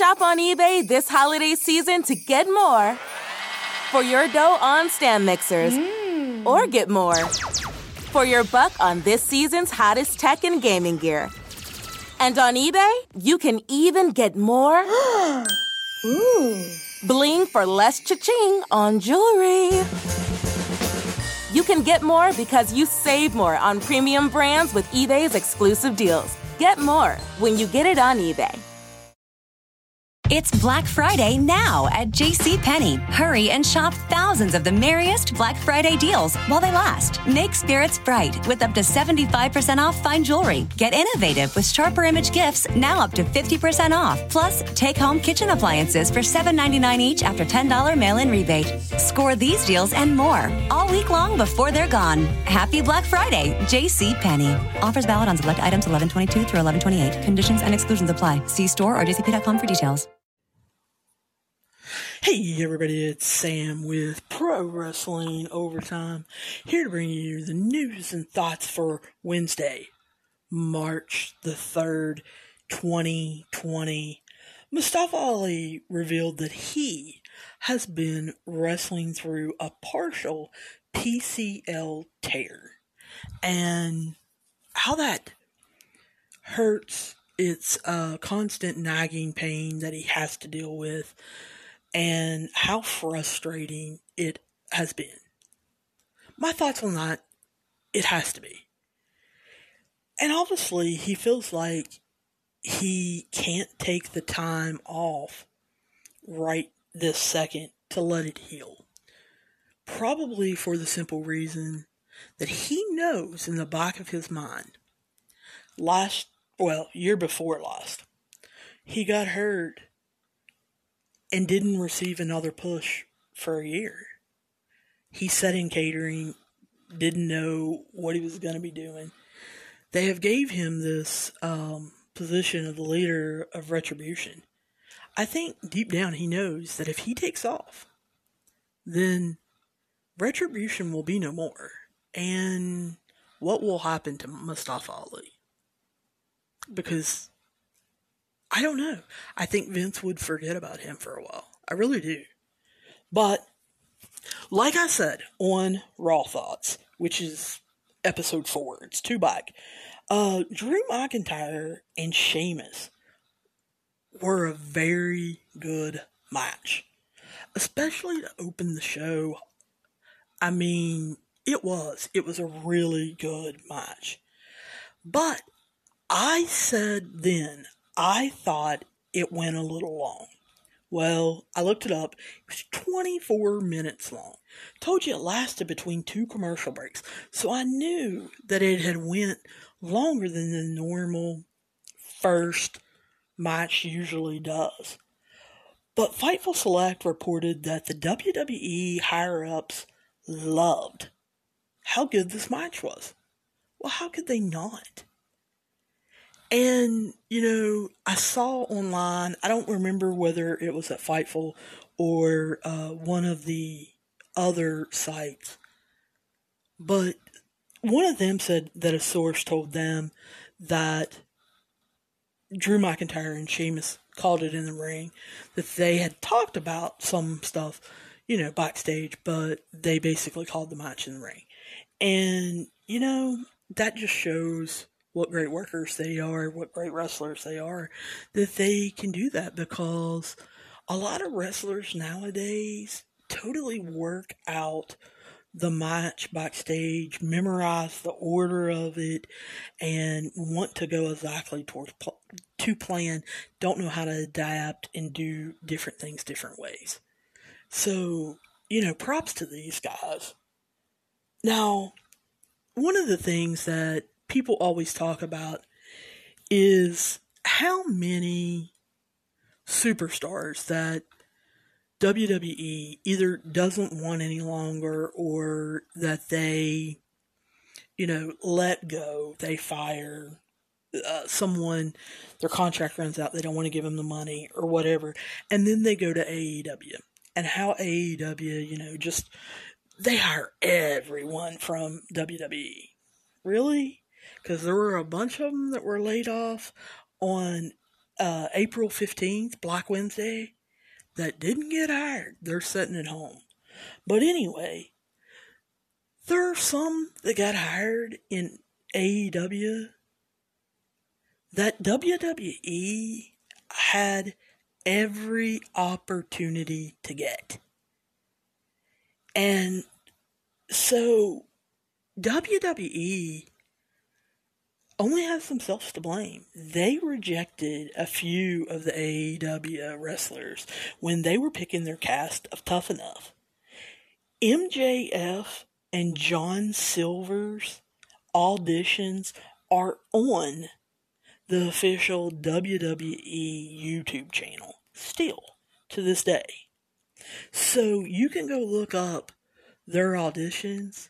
Shop on eBay this holiday season to get more for your dough on stand mixers hmm. or get more for your buck on this season's hottest tech and gaming gear. And on eBay, you can even get more bling for less cha-ching on jewelry. You can get more because you save more on premium brands with eBay's exclusive deals. Get more when you get it on eBay. It's Black Friday now at JCPenney. Hurry and shop thousands of the merriest Black Friday deals while they last. Make spirits bright with up to 75% off fine jewelry. Get innovative with sharper image gifts now up to 50% off. Plus, take home kitchen appliances for $7.99 each after $10 mail in rebate. Score these deals and more all week long before they're gone. Happy Black Friday, JCPenney. Offers valid on select items 1122 through 1128. Conditions and exclusions apply. See store or jcp.com for details. Hey everybody, it's Sam with Pro Wrestling Overtime, here to bring you the news and thoughts for Wednesday, March the 3rd, 2020. Mustafa Ali revealed that he has been wrestling through a partial PCL tear and how that hurts. It's a constant nagging pain that he has to deal with and how frustrating it has been. My thoughts on that, it has to be. And obviously, he feels like he can't take the time off right this second to let it heal. Probably for the simple reason that he knows in the back of his mind, last, well, year before last, he got hurt and didn't receive another push for a year. He sat in catering, didn't know what he was going to be doing. They have gave him this um, position of the leader of retribution. I think deep down he knows that if he takes off, then retribution will be no more. And what will happen to Mustafa Ali? Because I don't know. I think Vince would forget about him for a while. I really do. But, like I said on Raw Thoughts, which is episode four, it's two back, uh, Drew McIntyre and Sheamus were a very good match. Especially to open the show. I mean, it was. It was a really good match. But I said then, I thought it went a little long. Well, I looked it up. It was 24 minutes long. Told you it lasted between two commercial breaks. So I knew that it had went longer than the normal first match usually does. But Fightful Select reported that the WWE higher ups loved how good this match was. Well, how could they not? And, you know, I saw online, I don't remember whether it was at Fightful or uh, one of the other sites, but one of them said that a source told them that Drew McIntyre and Sheamus called it in the ring, that they had talked about some stuff, you know, backstage, but they basically called the match in the ring. And, you know, that just shows what great workers they are, what great wrestlers they are, that they can do that because a lot of wrestlers nowadays totally work out the match backstage, memorize the order of it, and want to go exactly towards pl- to plan. Don't know how to adapt and do different things different ways. So you know, props to these guys. Now, one of the things that people always talk about is how many superstars that WWE either doesn't want any longer or that they, you know, let go, they fire uh, someone, their contract runs out, they don't want to give them the money or whatever, and then they go to AEW. And how AEW, you know, just they hire everyone from WWE. Really? Because there were a bunch of them that were laid off on uh, April 15th, Black Wednesday, that didn't get hired. They're sitting at home. But anyway, there are some that got hired in AEW that WWE had every opportunity to get. And so WWE only has themselves to blame. They rejected a few of the AEW wrestlers when they were picking their cast of Tough Enough. MJF and John Silver's auditions are on the official WWE YouTube channel still to this day. So you can go look up their auditions,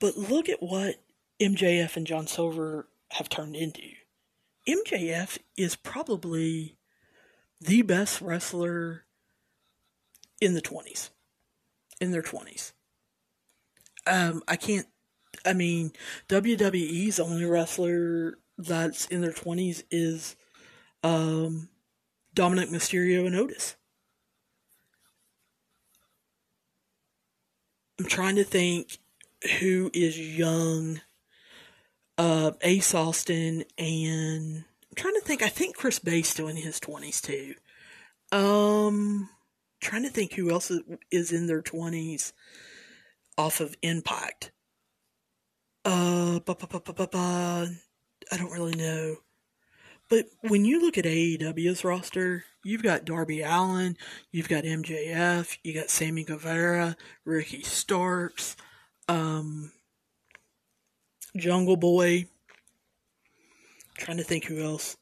but look at what MJF and John Silver have turned into. MJF is probably the best wrestler in the 20s. In their 20s. Um, I can't, I mean, WWE's only wrestler that's in their 20s is um, Dominik Mysterio and Otis. I'm trying to think who is young. Uh, Ace Austin and I'm trying to think. I think Chris Bey's still in his 20s too. Um, trying to think who else is in their 20s off of Impact. Uh, I don't really know. But when you look at AEW's roster, you've got Darby Allin, you've got MJF, you got Sammy Guevara, Ricky Starks, um, Jungle Boy. I'm trying to think who else.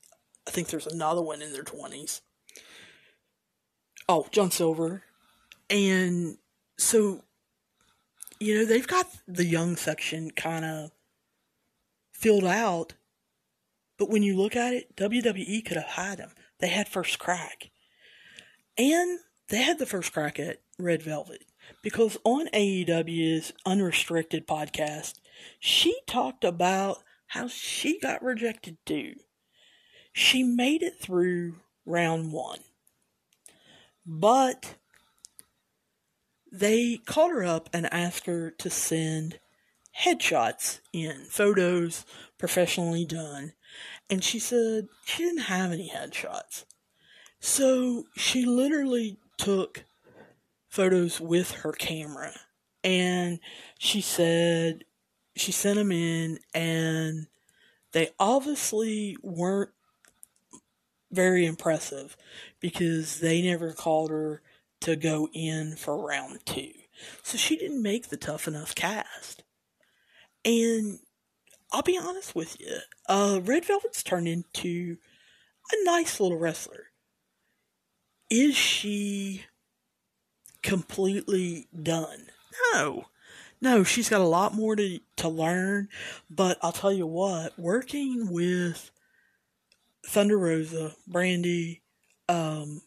I think there's another one in their 20s. Oh, John Silver. And so, you know, they've got the young section kind of filled out but when you look at it, WWE could have had them. They had first crack. And they had the first crack at Red Velvet. Because on AEW's Unrestricted podcast, she talked about how she got rejected too. She made it through round one. But they called her up and asked her to send headshots in, photos professionally done. And she said she didn't have any headshots. So she literally took photos with her camera. And she said she sent them in, and they obviously weren't very impressive because they never called her to go in for round two. So she didn't make the tough enough cast. And I'll be honest with you, uh, Red Velvet's turned into a nice little wrestler. Is she completely done? No. No, she's got a lot more to, to learn, but I'll tell you what, working with Thunder Rosa, Brandi, um,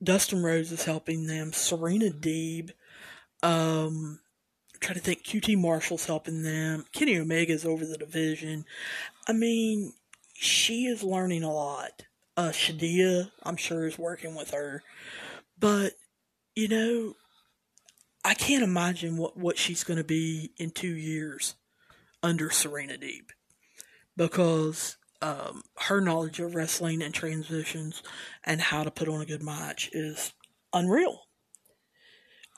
Dustin Rhodes is helping them, Serena Deeb, um, trying to think QT Marshall's helping them. Kenny Omega's over the division. I mean, she is learning a lot. Uh, Shida, I'm sure, is working with her. But, you know, I can't imagine what, what she's going to be in two years under Serena Deeb. Because um, her knowledge of wrestling and transitions and how to put on a good match is unreal.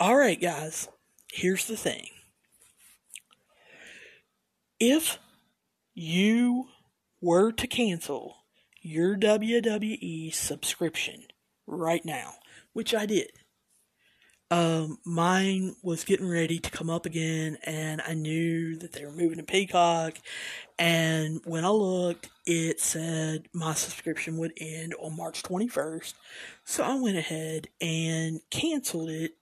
All right, guys here's the thing if you were to cancel your WWE subscription right now, which I did, um, mine was getting ready to come up again, and I knew that they were moving to Peacock. And when I looked, it said my subscription would end on March 21st. So I went ahead and canceled it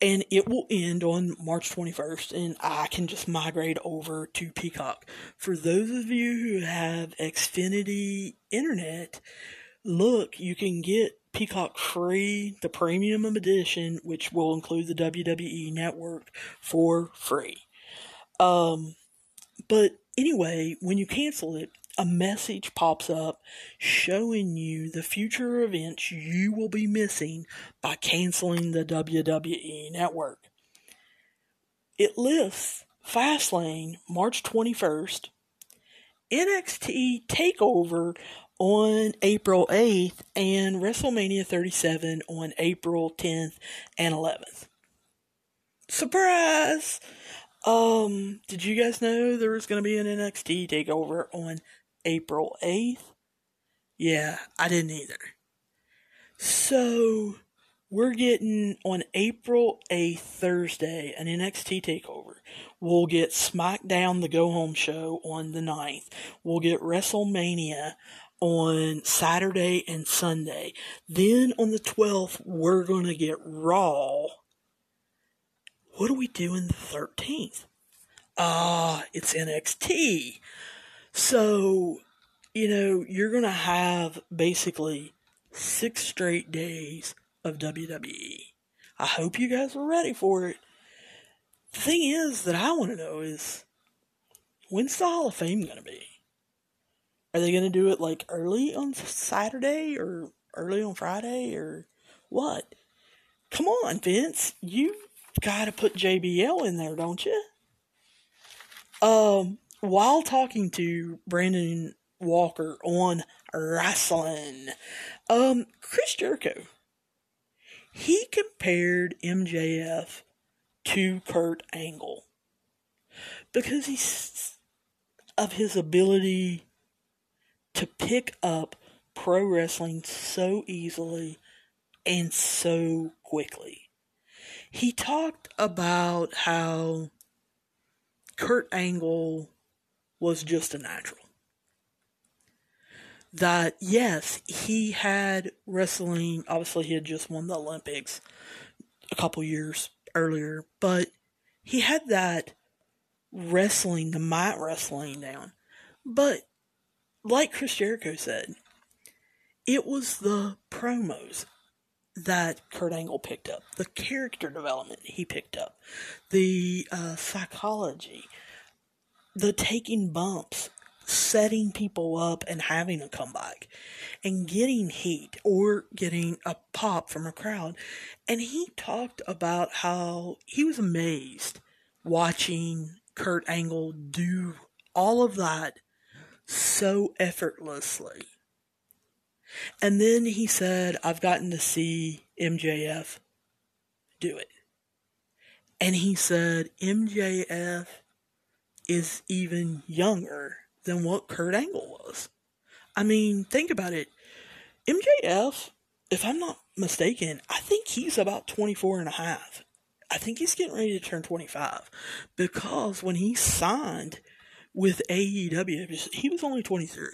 and it will end on March 21st, and I can just migrate over to Peacock. For those of you who have Xfinity Internet, look, you can get Peacock free, the premium edition, which will include the WWE network for free. Um, but anyway, when you cancel it, a message pops up showing you the future events you will be missing by canceling the WWE network. It lists Fastlane March 21st, NXT TakeOver on April 8th, and WrestleMania 37 on April 10th and 11th. Surprise! Um, did you guys know there was going to be an NXT takeover on April 8th? Yeah, I didn't either. So, we're getting on April 8th, Thursday, an NXT takeover. We'll get SmackDown, the go home show on the 9th. We'll get WrestleMania on Saturday and Sunday. Then on the 12th, we're going to get Raw. What are we doing the 13th? Ah, it's NXT. So, you know, you're going to have basically six straight days of WWE. I hope you guys are ready for it. The thing is that I want to know is when's the Hall of Fame going to be? Are they to do it like early on Saturday or early on Friday or what? Come on, Vince. You got to put JBL in there, don't you? Um, while talking to Brandon Walker on wrestling, um, Chris Jericho, he compared MJF to Kurt Angle because he's of his ability to pick up pro wrestling so easily and so quickly. He talked about how Kurt Angle was just a natural. That, yes, he had wrestling, obviously, he had just won the Olympics a couple years earlier, but he had that wrestling, the mat wrestling down. But like Chris Jericho said, it was the promos that Kurt Angle picked up, the character development he picked up, the uh, psychology, the taking bumps, setting people up and having a comeback, and getting heat or getting a pop from a crowd. And he talked about how he was amazed watching Kurt Angle do all of that so effortlessly. And then he said, I've gotten to see MJF do it. And he said, MJF is even younger than what Kurt Angle was. I mean, think about it. MJF, if I'm not mistaken, I think he's about 24 and a half. I think he's getting ready to turn 25 because when he signed with AEW, he was only 23.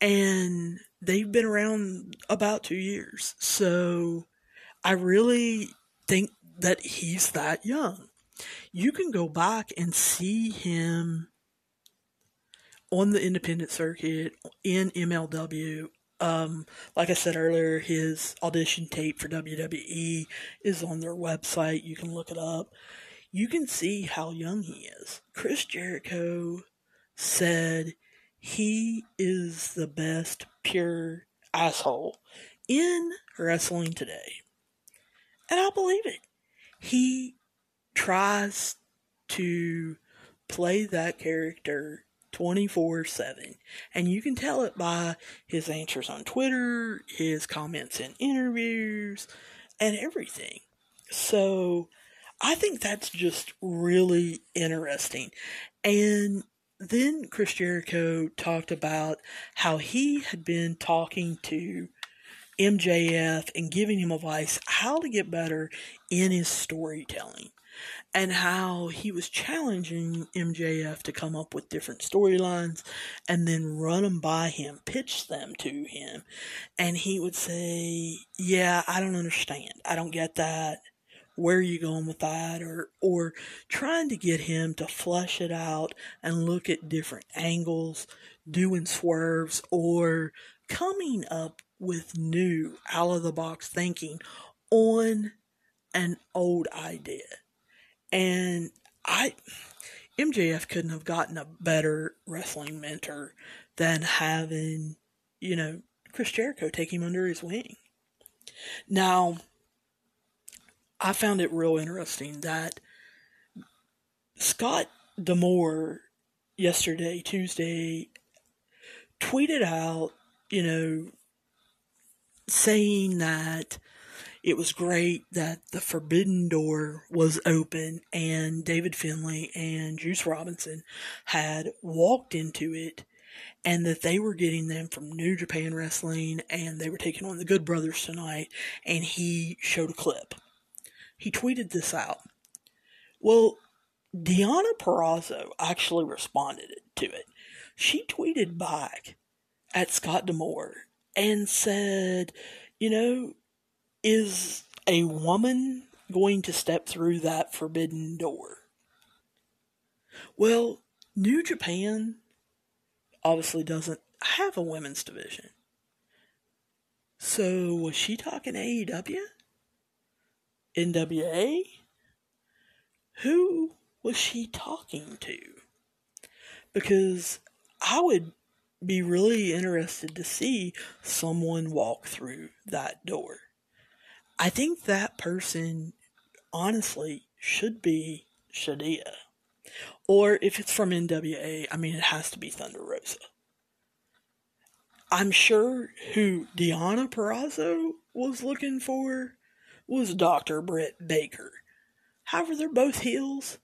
And they've been around about two years. So I really think that he's that young. You can go back and see him on the independent circuit in MLW. Um, like I said earlier, his audition tape for WWE is on their website. You can look it up you can see how young he is. Chris Jericho said he is the best pure asshole in wrestling today. And I believe it. He tries to play that character 24 7. And you can tell it by his answers on Twitter, his comments in interviews, and everything. So I think that's just really interesting. And then Chris Jericho talked about how he had been talking to MJF and giving him advice how to get better in his storytelling and how he was challenging MJF to come up with different storylines and then run them by him, pitch them to him. And he would say, Yeah, I don't understand. I don't get that where are you going with that or or trying to get him to flesh it out and look at different angles doing swerves or coming up with new out of the box thinking on an old idea and i MJF couldn't have gotten a better wrestling mentor than having, you know, Chris Jericho take him under his wing. Now, I found it real interesting that Scott D'Amore yesterday, Tuesday, tweeted out, you know, saying that it was great that the Forbidden Door was open and David Finlay and Juice Robinson had walked into it and that they were getting them from New Japan Wrestling and they were taking on the Good Brothers tonight and he showed a clip. He tweeted this out. Well, Deonna Purrazzo actually responded to it. She tweeted back at Scott D'Amore and said, you know, is a woman going to step through that forbidden door? Well, New Japan obviously doesn't have a women's division. So was she talking AEW? NWA? Who was she talking to? Because I would be really interested to see someone walk through that door. I think that person, honestly, should be Shida. Or if it's from NWA, I mean, it has to be Thunder Rosa. I'm sure who Deonna Purrazzo was looking for was Dr. Britt Baker. However, they're both heels.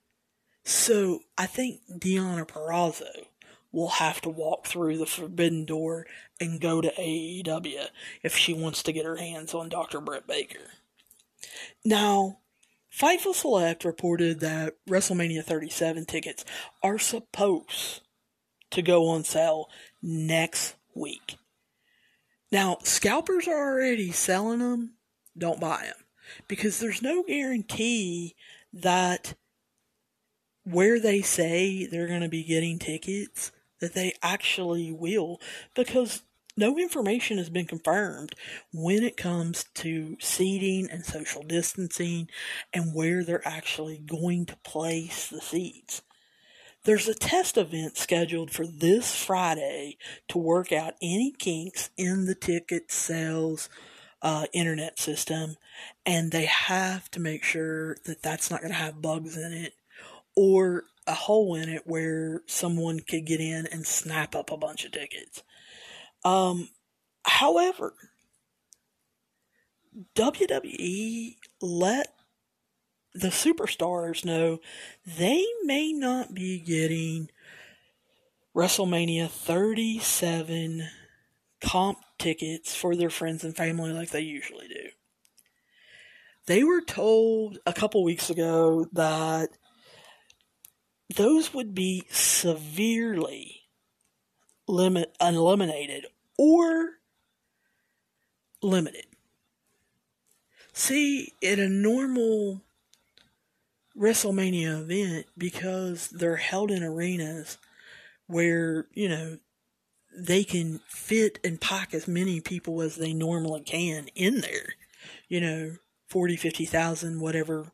So I think Deonna Purrazzo will have to walk through the forbidden door and go to AEW if she wants to get her hands on Dr. Britt Baker. Now, Fightful Select reported that WrestleMania 37 tickets are supposed to go on sale next week. Now, scalpers are already selling them. Don't buy them because there's no guarantee that where they say they're going to be getting tickets that they actually will because no information has been confirmed when it comes to seating and social distancing and where they're actually going to place the seats. There's a test event scheduled for this Friday to work out any kinks in the ticket sales uh, internet system, and they have to make sure that that's not going to have bugs in it or a hole in it where someone could get in and snap up a bunch of tickets. Um, however, WWE let the superstars know they may not be getting WrestleMania 37 comp tickets for their friends and family like they usually do. They were told a couple weeks ago that those would be severely limit eliminated or limited. See, in a normal WrestleMania event, because they're held in arenas where, you know, they can fit and pack as many people as they normally can in there, you know, 40, 50,000, whatever,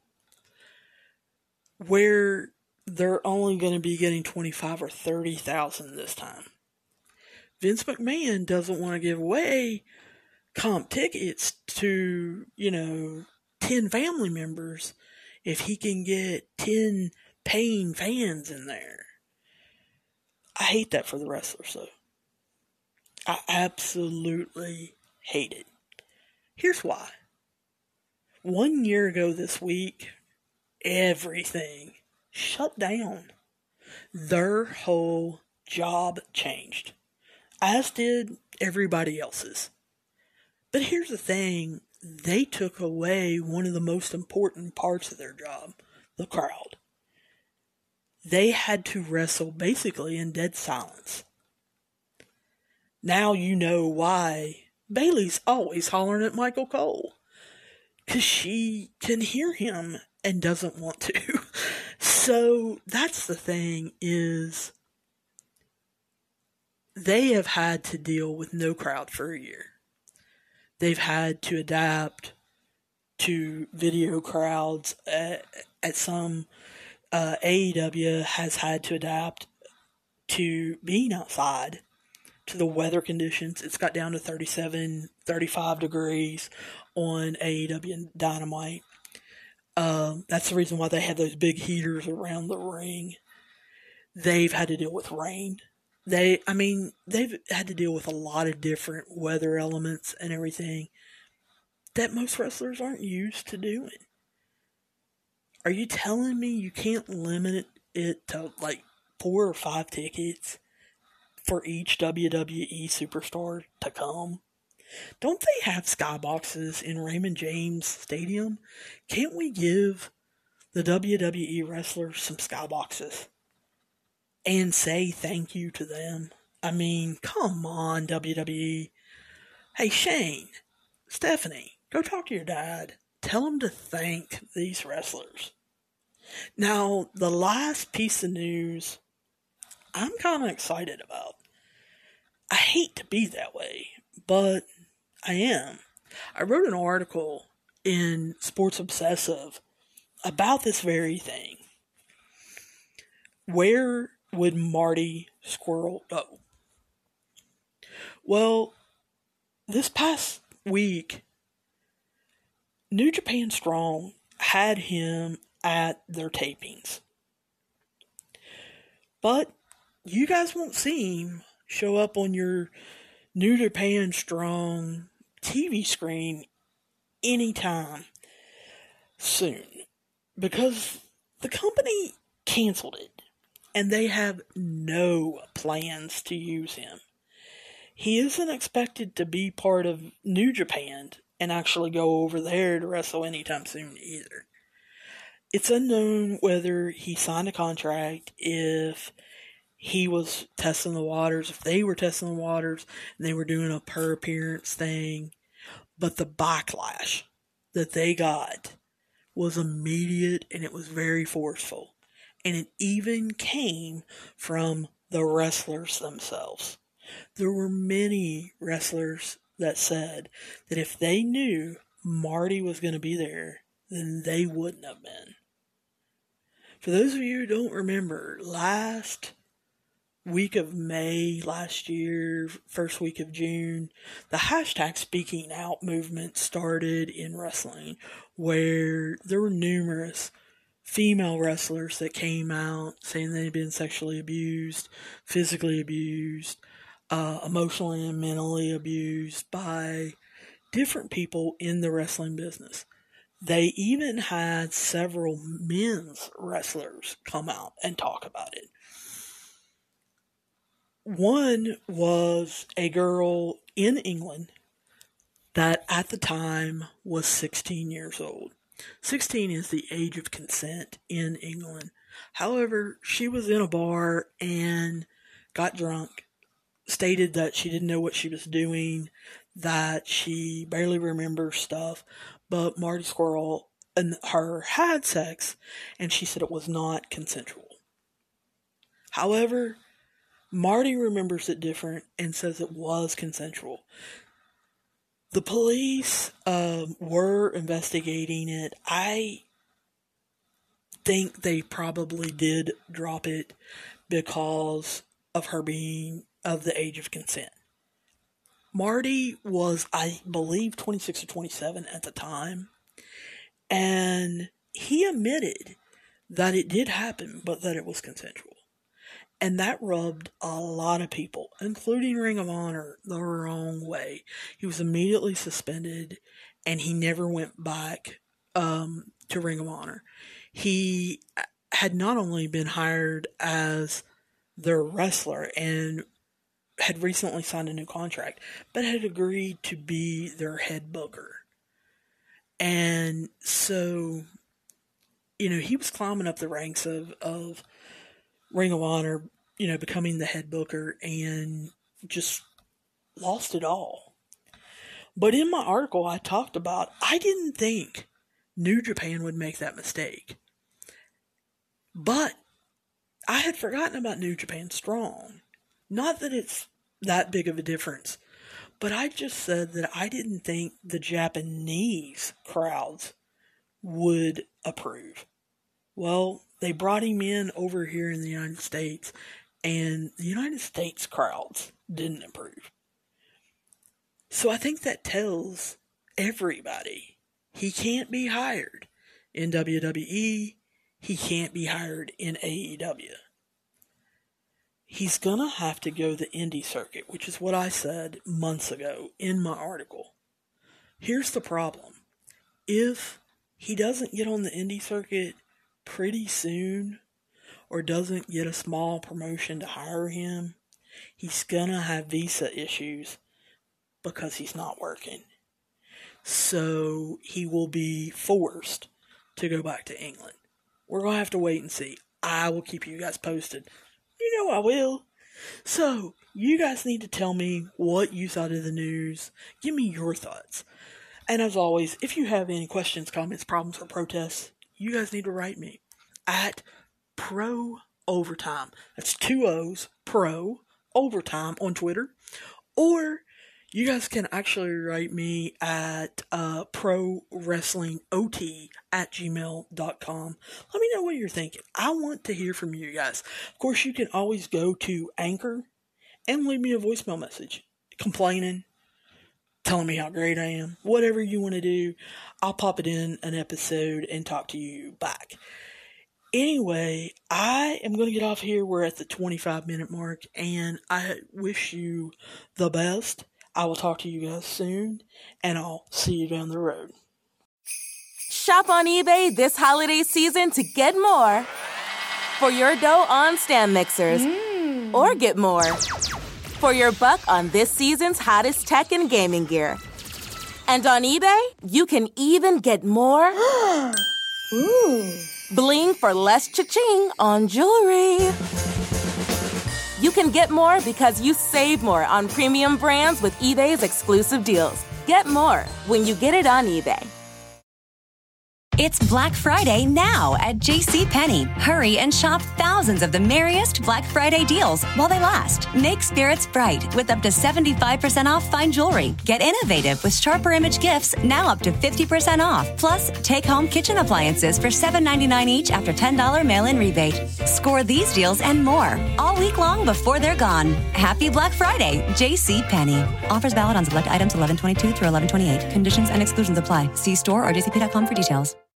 where they're only going to be getting 25 or 30,000 this time. Vince McMahon doesn't want to give away comp tickets to, you know, 10 family members if he can get 10 paying fans in there. I hate that for the wrestlers, though. I absolutely hate it. Here's why. One year ago this week, everything shut down. Their whole job changed as did everybody else's. But here's the thing they took away one of the most important parts of their job the crowd. They had to wrestle basically in dead silence. Now you know why Bayley's always hollering at Michael Cole. Because she can hear him and doesn't want to. so that's the thing is they have had to deal with no crowd for a year. They've had to adapt to video crowds at, at some uh, AEW has had to adapt to being outside to the weather conditions. It's got down to 37, 35 degrees on AEW Dynamite. Um, that's the reason why they have those big heaters around the ring. They've had to deal with rain. They, I mean, they've had to deal with a lot of different weather elements and everything that most wrestlers aren't used to doing. Are you telling me you can't limit it to like four or five tickets for each WWE superstar to come? Don't they have skyboxes in Raymond James Stadium? Can't we give the WWE wrestlers some skyboxes and say thank you to them? I mean, come on, WWE. Hey, Shane, Stephanie, go talk to your dad. Tell him to thank these wrestlers. Now, the last piece of news I'm kind of excited about. I hate to be that way, but I am. I wrote an article in Sports Obsessive about this very thing. Where would Marty Scurll go? Well, this past week, New Japan Strong had him at their tapings. But you guys won't see him show up on your New Japan Strong TV screen anytime soon because the company canceled it and they have no plans to use him. He isn't expected to be part of New Japan and actually go over there to wrestle anytime soon either. It's unknown whether he signed a contract, if he was testing the waters, if they were testing the waters, and they were doing a per appearance thing. But the backlash that they got was immediate and it was very forceful. And it even came from the wrestlers themselves. There were many wrestlers that said that if they knew Marty was going to be there, then they wouldn't have been. For those of you who don't remember, last week of May last year, first week of June, the hashtag speaking out movement started in wrestling where there were numerous female wrestlers that came out saying they'd been sexually abused, physically abused, uh, emotionally and mentally abused by different people in the wrestling business. They even had several men's wrestlers come out and talk about it. One was a girl in England that at the time was 16 years old. 16 is the age of consent in England. However, she was in a bar and got drunk, stated that she didn't know what she was doing, that she barely remembers stuff, but Marty Scurll and her had sex, and she said it was not consensual. However, Marty remembers it different and says it was consensual. The police um, were investigating it. I think they probably did drop it because of her being of the age of consent. Marty was, I believe, 26 or 27 at the time, and he admitted that it did happen, but that it was consensual. And that rubbed a lot of people, including Ring of Honor, the wrong way. He was immediately suspended and he never went back um, to Ring of Honor. He had not only been hired as their wrestler and had recently signed a new contract, but had agreed to be their head booker. And so, you know, he was climbing up the ranks of, of Ring of Honor, you know, becoming the head booker and just lost it all. But in my article, I talked about I didn't think New Japan would make that mistake. But I had forgotten about New Japan Strong. Not that it's that big of a difference, but I just said that I didn't think the Japanese crowds would approve. Well, They brought him in over here in the United States, and the United States crowds didn't improve. So I think that tells everybody he can't be hired in WWE, he can't be hired in AEW. He's gonna have to go the indie circuit, which is what I said months ago in my article. Here's the problem. If he doesn't get on the indie circuit pretty soon, or doesn't get a small promotion to hire him, he's gonna have visa issues because he's not working. So he will be forced to go back to England. We're to have to wait and see. I will keep you guys posted. You know I will. So, you guys need to tell me what you thought of the news. Give me your thoughts. And as always, if you have any questions, comments, problems, or protests, you guys need to write me at pro overtime. That's two O's, pro overtime on Twitter. Or you guys can actually write me at uh, pro wrestling ot at gmail.com let me know what you're thinking. I want to hear from you guys. Of course you can always go to anchor and leave me a voicemail message complaining telling me how great i am whatever you want to do. I'll pop it in an episode and talk to you back anyway, I am going to get off here. We're at the 25 minute mark, and I wish you the best. I will talk to you guys soon, and I'll see you down the road. Shop on eBay this holiday season to get more for your dough on stand mixers, mm. or get more for your buck on this season's hottest tech and gaming gear. And on eBay, you can even get more. Ooh. Bling for less cha-ching on jewelry. You can get more because you save more on premium brands with eBay's exclusive deals. Get more when you get it on eBay. It's Black Friday now at JCPenney. Hurry and shop thousands of the merriest Black Friday deals while they last. Make spirits bright with up to 75% off fine jewelry. Get innovative with sharper image gifts now up to 50% off. Plus, take home kitchen appliances for $7.99 each after $10 mail in rebate. Score these deals and more all week long before they're gone. Happy Black Friday, JCPenney. Offers valid on select items 1122 through 1128. Conditions and exclusions apply. See store or jcp.com for details.